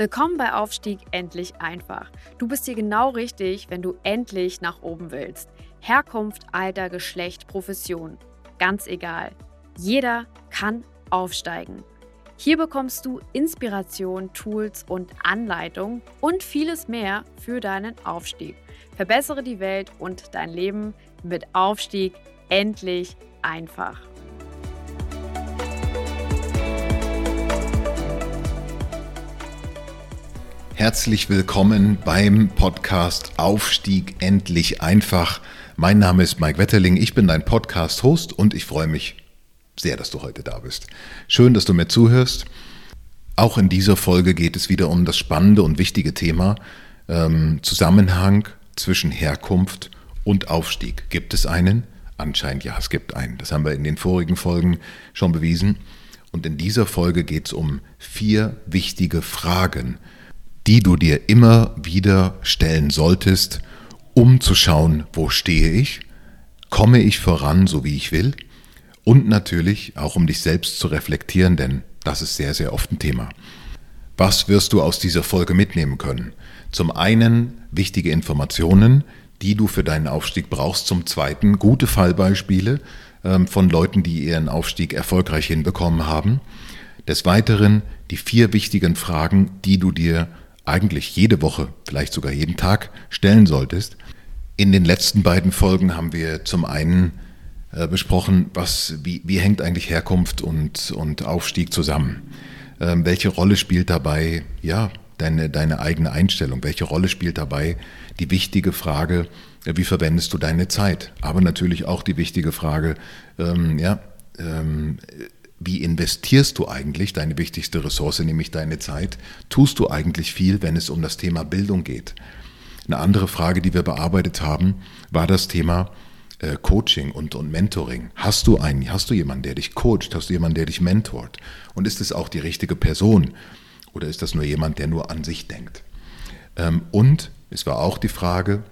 Willkommen bei Aufstieg endlich einfach. Du bist hier genau richtig, wenn du endlich nach oben willst. Herkunft, Alter, Geschlecht, Profession. Ganz egal. Jeder kann aufsteigen. Hier bekommst du Inspiration, Tools und Anleitung und vieles mehr für deinen Aufstieg. Verbessere die Welt und dein Leben mit Aufstieg endlich einfach. Herzlich willkommen beim Podcast Aufstieg endlich einfach. Mein Name ist Mike Wetterling, ich bin dein Podcast-Host und ich freue mich sehr, dass du heute da bist. Schön, dass du mir zuhörst. Auch in dieser Folge geht es wieder um das spannende und wichtige Thema ähm, Zusammenhang zwischen Herkunft und Aufstieg. Gibt es einen? Anscheinend ja, es gibt einen. Das haben wir in den vorigen Folgen schon bewiesen. Und in dieser Folge geht es um vier wichtige Fragen, die du dir immer wieder stellen solltest, um zu schauen, wo stehe ich, komme ich voran, so wie ich will, und natürlich auch um dich selbst zu reflektieren, denn das ist sehr, sehr oft ein Thema. Was wirst du aus dieser Folge mitnehmen können? Zum einen wichtige Informationen, die du für deinen Aufstieg brauchst. Zum zweiten gute Fallbeispiele ähm, von Leuten, die ihren Aufstieg erfolgreich hinbekommen haben. Des Weiteren die vier wichtigen Fragen, die du dir eigentlich jede Woche, vielleicht sogar jeden Tag stellen solltest. In den letzten beiden Folgen haben wir zum einen äh, besprochen, was, wie, wie hängt eigentlich Herkunft und, und Aufstieg zusammen? Ähm, welche Rolle spielt dabei ja, deine, deine eigene Einstellung? Welche Rolle spielt dabei die wichtige Frage, äh, wie verwendest du deine Zeit? Aber natürlich auch die wichtige Frage, ähm, ja, ähm, wie investierst du eigentlich deine wichtigste Ressource, nämlich deine Zeit? Tust du eigentlich viel, wenn es um das Thema Bildung geht? Eine andere Frage, die wir bearbeitet haben, war das Thema äh, Coaching und, und Mentoring. Hast du einen, hast du jemanden, der dich coacht? Hast du jemanden, der dich mentort? Und ist es auch die richtige Person? Oder ist das nur jemand, der nur an sich denkt? Ähm, und es war auch die Frage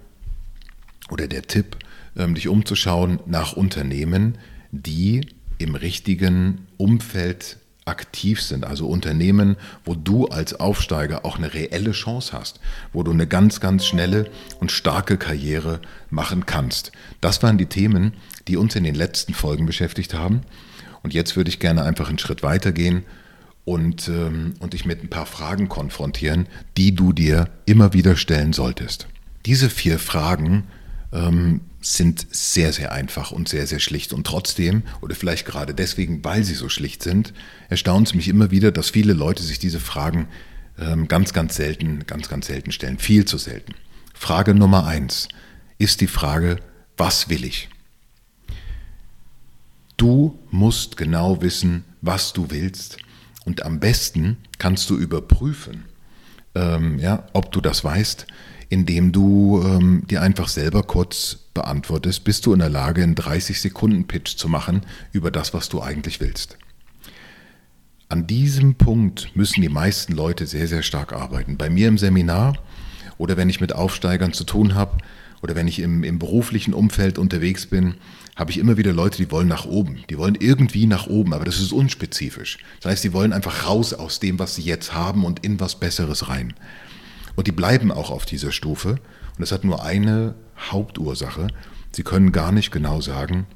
oder der Tipp, ähm, dich umzuschauen nach Unternehmen, die im richtigen Umfeld aktiv sind, also Unternehmen, wo du als Aufsteiger auch eine reelle Chance hast, wo du eine ganz, ganz schnelle und starke Karriere machen kannst. Das waren die Themen, die uns in den letzten Folgen beschäftigt haben. Und jetzt würde ich gerne einfach einen Schritt weitergehen und, ähm, und dich mit ein paar Fragen konfrontieren, die du dir immer wieder stellen solltest. Diese vier Fragen ähm, sind sehr, sehr einfach und sehr, sehr schlicht. Und trotzdem, oder vielleicht gerade deswegen, weil sie so schlicht sind, erstaunt es mich immer wieder, dass viele Leute sich diese Fragen ähm, ganz, ganz selten, ganz, ganz selten stellen. Viel zu selten. Frage Nummer eins ist die Frage, was will ich? Du musst genau wissen, was du willst. Und am besten kannst du überprüfen, ähm, ja, ob du das weißt, indem du ähm, dir einfach selber kurz beantwortest, bist du in der Lage, einen 30-Sekunden-Pitch zu machen über das, was du eigentlich willst. An diesem Punkt müssen die meisten Leute sehr, sehr stark arbeiten. Bei mir im Seminar oder wenn ich mit Aufsteigern zu tun habe oder wenn ich im, im beruflichen Umfeld unterwegs bin, habe ich immer wieder Leute, die wollen nach oben. Die wollen irgendwie nach oben, aber das ist unspezifisch. Das heißt, die wollen einfach raus aus dem, was sie jetzt haben und in was Besseres rein. Und die bleiben auch auf dieser Stufe. Und das hat nur eine Hauptursache. Sie können gar nicht genau sagen,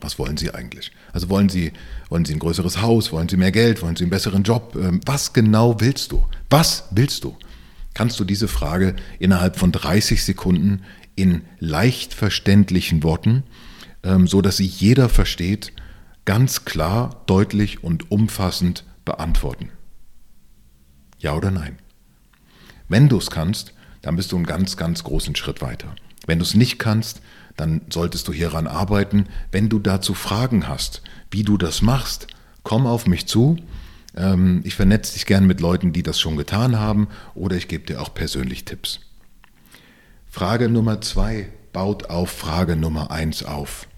was wollen Sie eigentlich? Also wollen Sie, wollen Sie ein größeres Haus? Wollen Sie mehr Geld? Wollen Sie einen besseren Job? Ähm, was genau willst du? Was willst du? Kannst du diese Frage innerhalb von 30 Sekunden in leicht verständlichen Worten, ähm, so dass sie jeder versteht, ganz klar, deutlich und umfassend beantworten? Ja oder nein? Wenn du es kannst, dann bist du einen ganz, ganz großen Schritt weiter. Wenn du es nicht kannst, dann solltest du hieran arbeiten. Wenn du dazu Fragen hast, wie du das machst, komm auf mich zu. Ähm, ich vernetze dich gern mit Leuten, die das schon getan haben, oder ich gebe dir auch persönlich Tipps. Frage Nummer zwei baut auf Frage Nummer eins auf.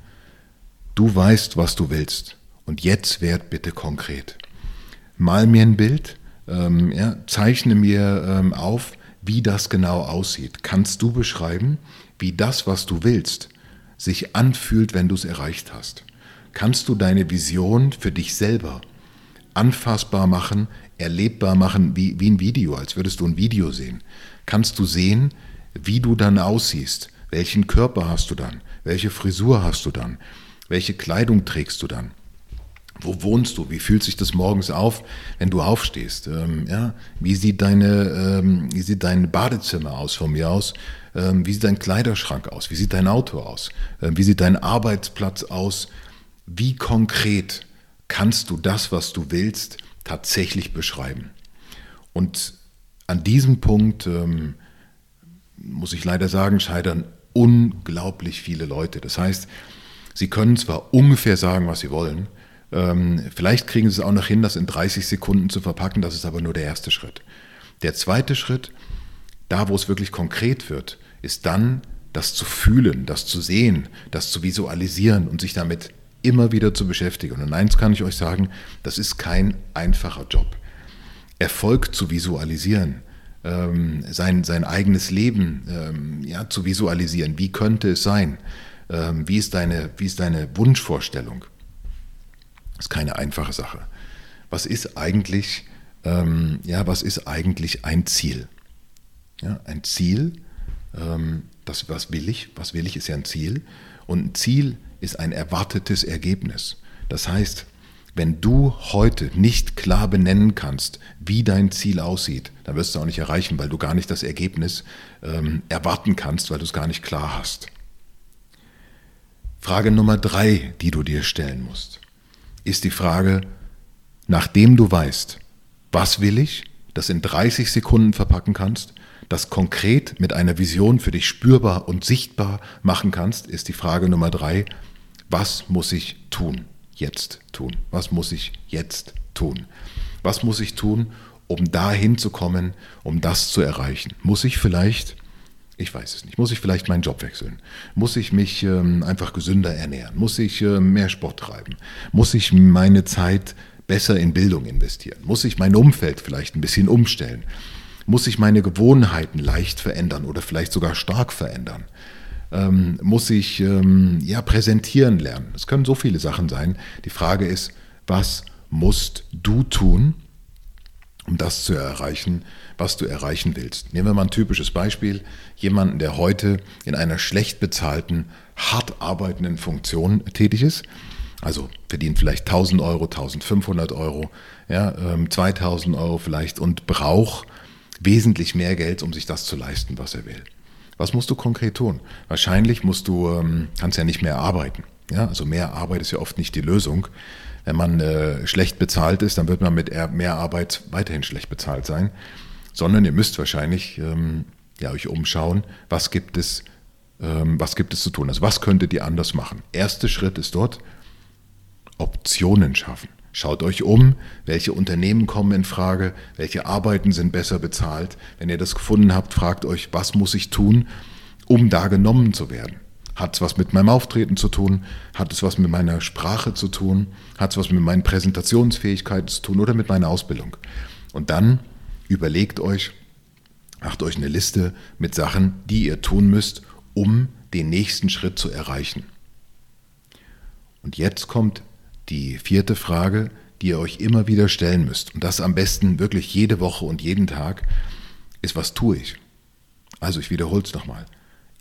Du weißt, was du willst. Und jetzt werd bitte konkret. Mal mir ein Bild, ähm, ja, zeichne mir ähm, auf, wie das genau aussieht. Kannst du beschreiben, wie das, was du willst, sich anfühlt, wenn du es erreicht hast? Kannst du deine Vision für dich selber anfassbar machen, erlebbar machen, wie, wie ein Video, als würdest du ein Video sehen. Kannst du sehen, wie du dann aussiehst, welchen Körper hast du dann, welche Frisur hast du dann, welche Kleidung trägst du dann. Wo wohnst du? Wie fühlt sich das morgens auf, wenn du aufstehst? Ähm, ja? wie, sieht deine, ähm, wie sieht dein Badezimmer aus von mir aus? Ähm, wie sieht dein Kleiderschrank aus? Wie sieht dein Auto aus? Ähm, wie sieht dein Arbeitsplatz aus? Wie konkret kannst du das, was du willst, tatsächlich beschreiben? Und an diesem Punkt, ähm, muss ich leider sagen, scheitern unglaublich viele Leute. Das heißt, sie können zwar ungefähr sagen, was sie wollen, ähm, vielleicht kriegen sie es auch noch hin, das in 30 Sekunden zu verpacken, das ist aber nur der erste Schritt. Der zweite Schritt, da wo es wirklich konkret wird, ist dann das zu fühlen, das zu sehen, das zu visualisieren und sich damit immer wieder zu beschäftigen. Und eins kann ich euch sagen, das ist kein einfacher Job. Erfolg zu visualisieren, ähm, sein, sein eigenes Leben ähm, ja, zu visualisieren. Wie könnte es sein? Ähm, wie, ist deine, wie ist deine Wunschvorstellung? Ist keine einfache Sache. Was ist eigentlich, ähm, ja, was ist eigentlich ein Ziel? Ja, ein Ziel, ähm, das, was will ich? Was will ich, ist ja ein Ziel. Und ein Ziel ist ein erwartetes Ergebnis. Das heißt, wenn du heute nicht klar benennen kannst, wie dein Ziel aussieht, dann wirst du auch nicht erreichen, weil du gar nicht das Ergebnis ähm, erwarten kannst, weil du es gar nicht klar hast. Frage Nummer drei, die du dir stellen musst, ist die Frage, nachdem du weißt, was will ich, das in 30 Sekunden verpacken kannst, das konkret mit einer Vision für dich spürbar und sichtbar machen kannst, ist die Frage Nummer drei, was muss ich tun? jetzt tun? Was muss ich jetzt tun? Was muss ich tun, um dahin zu kommen, um das zu erreichen? Muss ich vielleicht, ich weiß es nicht, muss ich vielleicht meinen Job wechseln? Muss ich mich ähm, einfach gesünder ernähren? Muss ich äh, mehr Sport treiben? Muss ich meine Zeit besser in Bildung investieren? Muss ich mein Umfeld vielleicht ein bisschen umstellen? Muss ich meine Gewohnheiten leicht verändern oder vielleicht sogar stark verändern? ähm, muss ich ähm, ja, präsentieren lernen. Es können so viele Sachen sein. Die Frage ist, was musst du tun, um das zu erreichen, was du erreichen willst. Nehmen wir mal ein typisches Beispiel. Jemanden, der heute in einer schlecht bezahlten, hart arbeitenden Funktion tätig ist. Also verdient vielleicht 1000 Euro, 1500 Euro, ja, 2000 ähm, Euro vielleicht und braucht wesentlich mehr Geld, um sich das zu leisten, was er will. Was musst du konkret tun? Wahrscheinlich musst du, ähm, kannst ja nicht mehr arbeiten. Ja, also mehr Arbeit ist ja oft nicht die Lösung. Wenn man äh, schlecht bezahlt ist, dann wird man mit mehr Arbeit weiterhin schlecht bezahlt sein. Sondern ihr müsst wahrscheinlich ähm, ja, euch umschauen, was gibt es, ähm, was gibt es zu tun. Also was könntet ihr anders machen? Erster Schritt ist dort Optionen schaffen. Schaut euch um, welche Unternehmen kommen in Frage, welche Arbeiten sind besser bezahlt. Wenn ihr das gefunden habt, fragt euch, was muss ich tun, um da genommen zu werden. Hat es was mit meinem Auftreten zu tun? Hat es was mit meiner Sprache zu tun? Hat es was mit meinen Präsentationsfähigkeiten zu tun oder mit meiner Ausbildung? Und dann überlegt euch, macht euch eine Liste mit Sachen, die ihr tun müsst, um den nächsten Schritt zu erreichen. Und jetzt kommt die vierte Frage, die ihr euch immer wieder stellen müsst, und das am besten wirklich jede Woche und jeden Tag, ist, was tue ich? Also ich wiederhole es nochmal.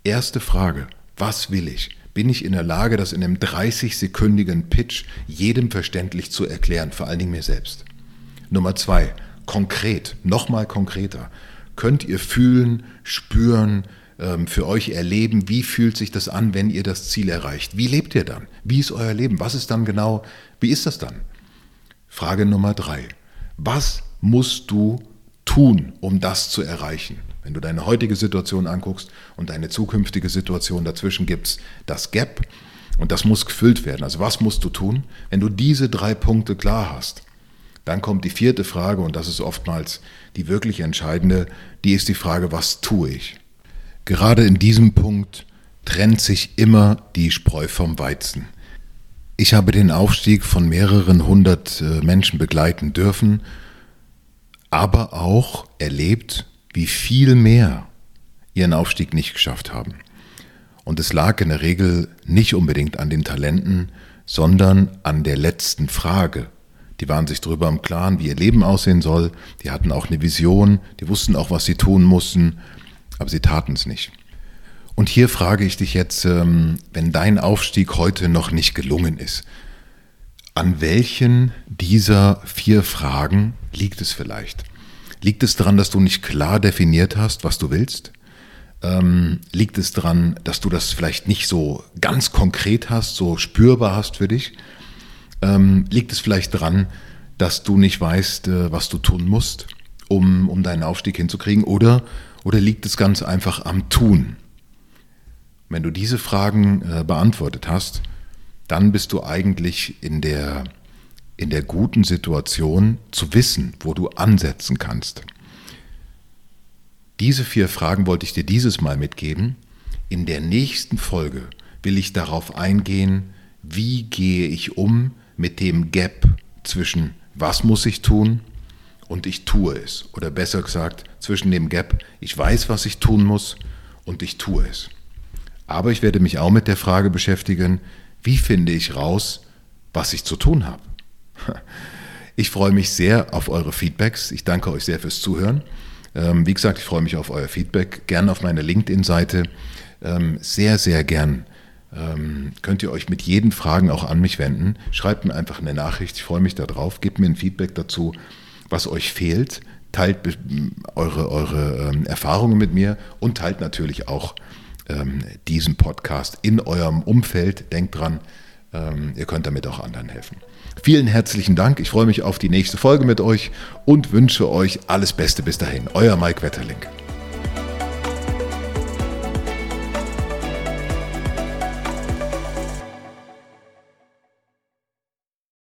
Erste Frage, was will ich? Bin ich in der Lage, das in einem 30-sekündigen Pitch jedem verständlich zu erklären, vor allen Dingen mir selbst? Nummer zwei, konkret, nochmal konkreter. Könnt ihr fühlen, spüren, ähm, für euch erleben, wie fühlt sich das an, wenn ihr das Ziel erreicht? Wie lebt ihr dann? Wie ist euer Leben? Was ist dann genau, wie ist das dann? Frage Nummer drei. Was musst du tun, um das zu erreichen? Wenn du deine heutige Situation anguckst und deine zukünftige Situation dazwischen gibt's das Gap und das muss gefüllt werden. Also was musst du tun? Wenn du diese drei Punkte klar hast, dann kommt die vierte Frage und das ist oftmals die wirklich entscheidende, die ist die Frage, was tue ich? Gerade in diesem Punkt trennt sich immer die Spreu vom Weizen. Ich habe den Aufstieg von mehreren hundert äh, Menschen begleiten dürfen, aber auch erlebt, wie viel mehr ihren Aufstieg nicht geschafft haben. Und es lag in der Regel nicht unbedingt an den Talenten, sondern an der letzten Frage, die waren sich darüber im Klaren, wie ihr Leben aussehen soll, die hatten auch eine Vision, die wussten auch, was sie tun mussten, aber sie taten es nicht. Und hier frage ich dich jetzt, ähm, wenn dein Aufstieg heute noch nicht gelungen ist, an welchen dieser vier Fragen liegt es vielleicht? Liegt es daran, dass du nicht klar definiert hast, was du willst? Ähm, liegt es daran, dass du das vielleicht nicht so ganz konkret hast, so spürbar hast für dich? Ähm, liegt es vielleicht daran, dass du nicht weißt, äh, was du tun musst, um, um deinen Aufstieg hinzukriegen? Oder, oder liegt es ganz einfach am Tun? Wenn du diese Fragen äh, beantwortet hast, dann bist du eigentlich in der, in der guten Situation zu wissen, wo du ansetzen kannst. Diese vier Fragen wollte ich dir dieses Mal mitgeben. In der nächsten Folge will ich darauf eingehen, wie gehe ich um mit dem Gap zwischen was muss ich tun und ich tue es. Oder besser gesagt, zwischen dem Gap, ich weiß, was ich tun muss und ich tue es. Aber ich werde mich auch mit der Frage beschäftigen, wie finde ich raus, was ich zu tun habe. Ich freue mich sehr auf eure Feedbacks. Ich danke euch sehr fürs Zuhören. Ähm, wie gesagt, ich freue mich auf euer Feedback. Gern auf meiner LinkedIn-Seite. Ähm, sehr, sehr gern ähm, könnt ihr euch mit jeden Fragen auch an mich wenden. Schreibt mir einfach eine Nachricht. Ich freue mich darauf. Gebt mir ein Feedback dazu, was euch fehlt. Teilt eure, eure Erfahrungen mit mir und teilt natürlich auch diesen Podcast in eurem Umfeld. Denkt dran, ihr könnt damit auch anderen helfen. Vielen herzlichen Dank. Ich freue mich auf die nächste Folge mit euch und wünsche euch alles Beste bis dahin. Euer Mike Wetterling.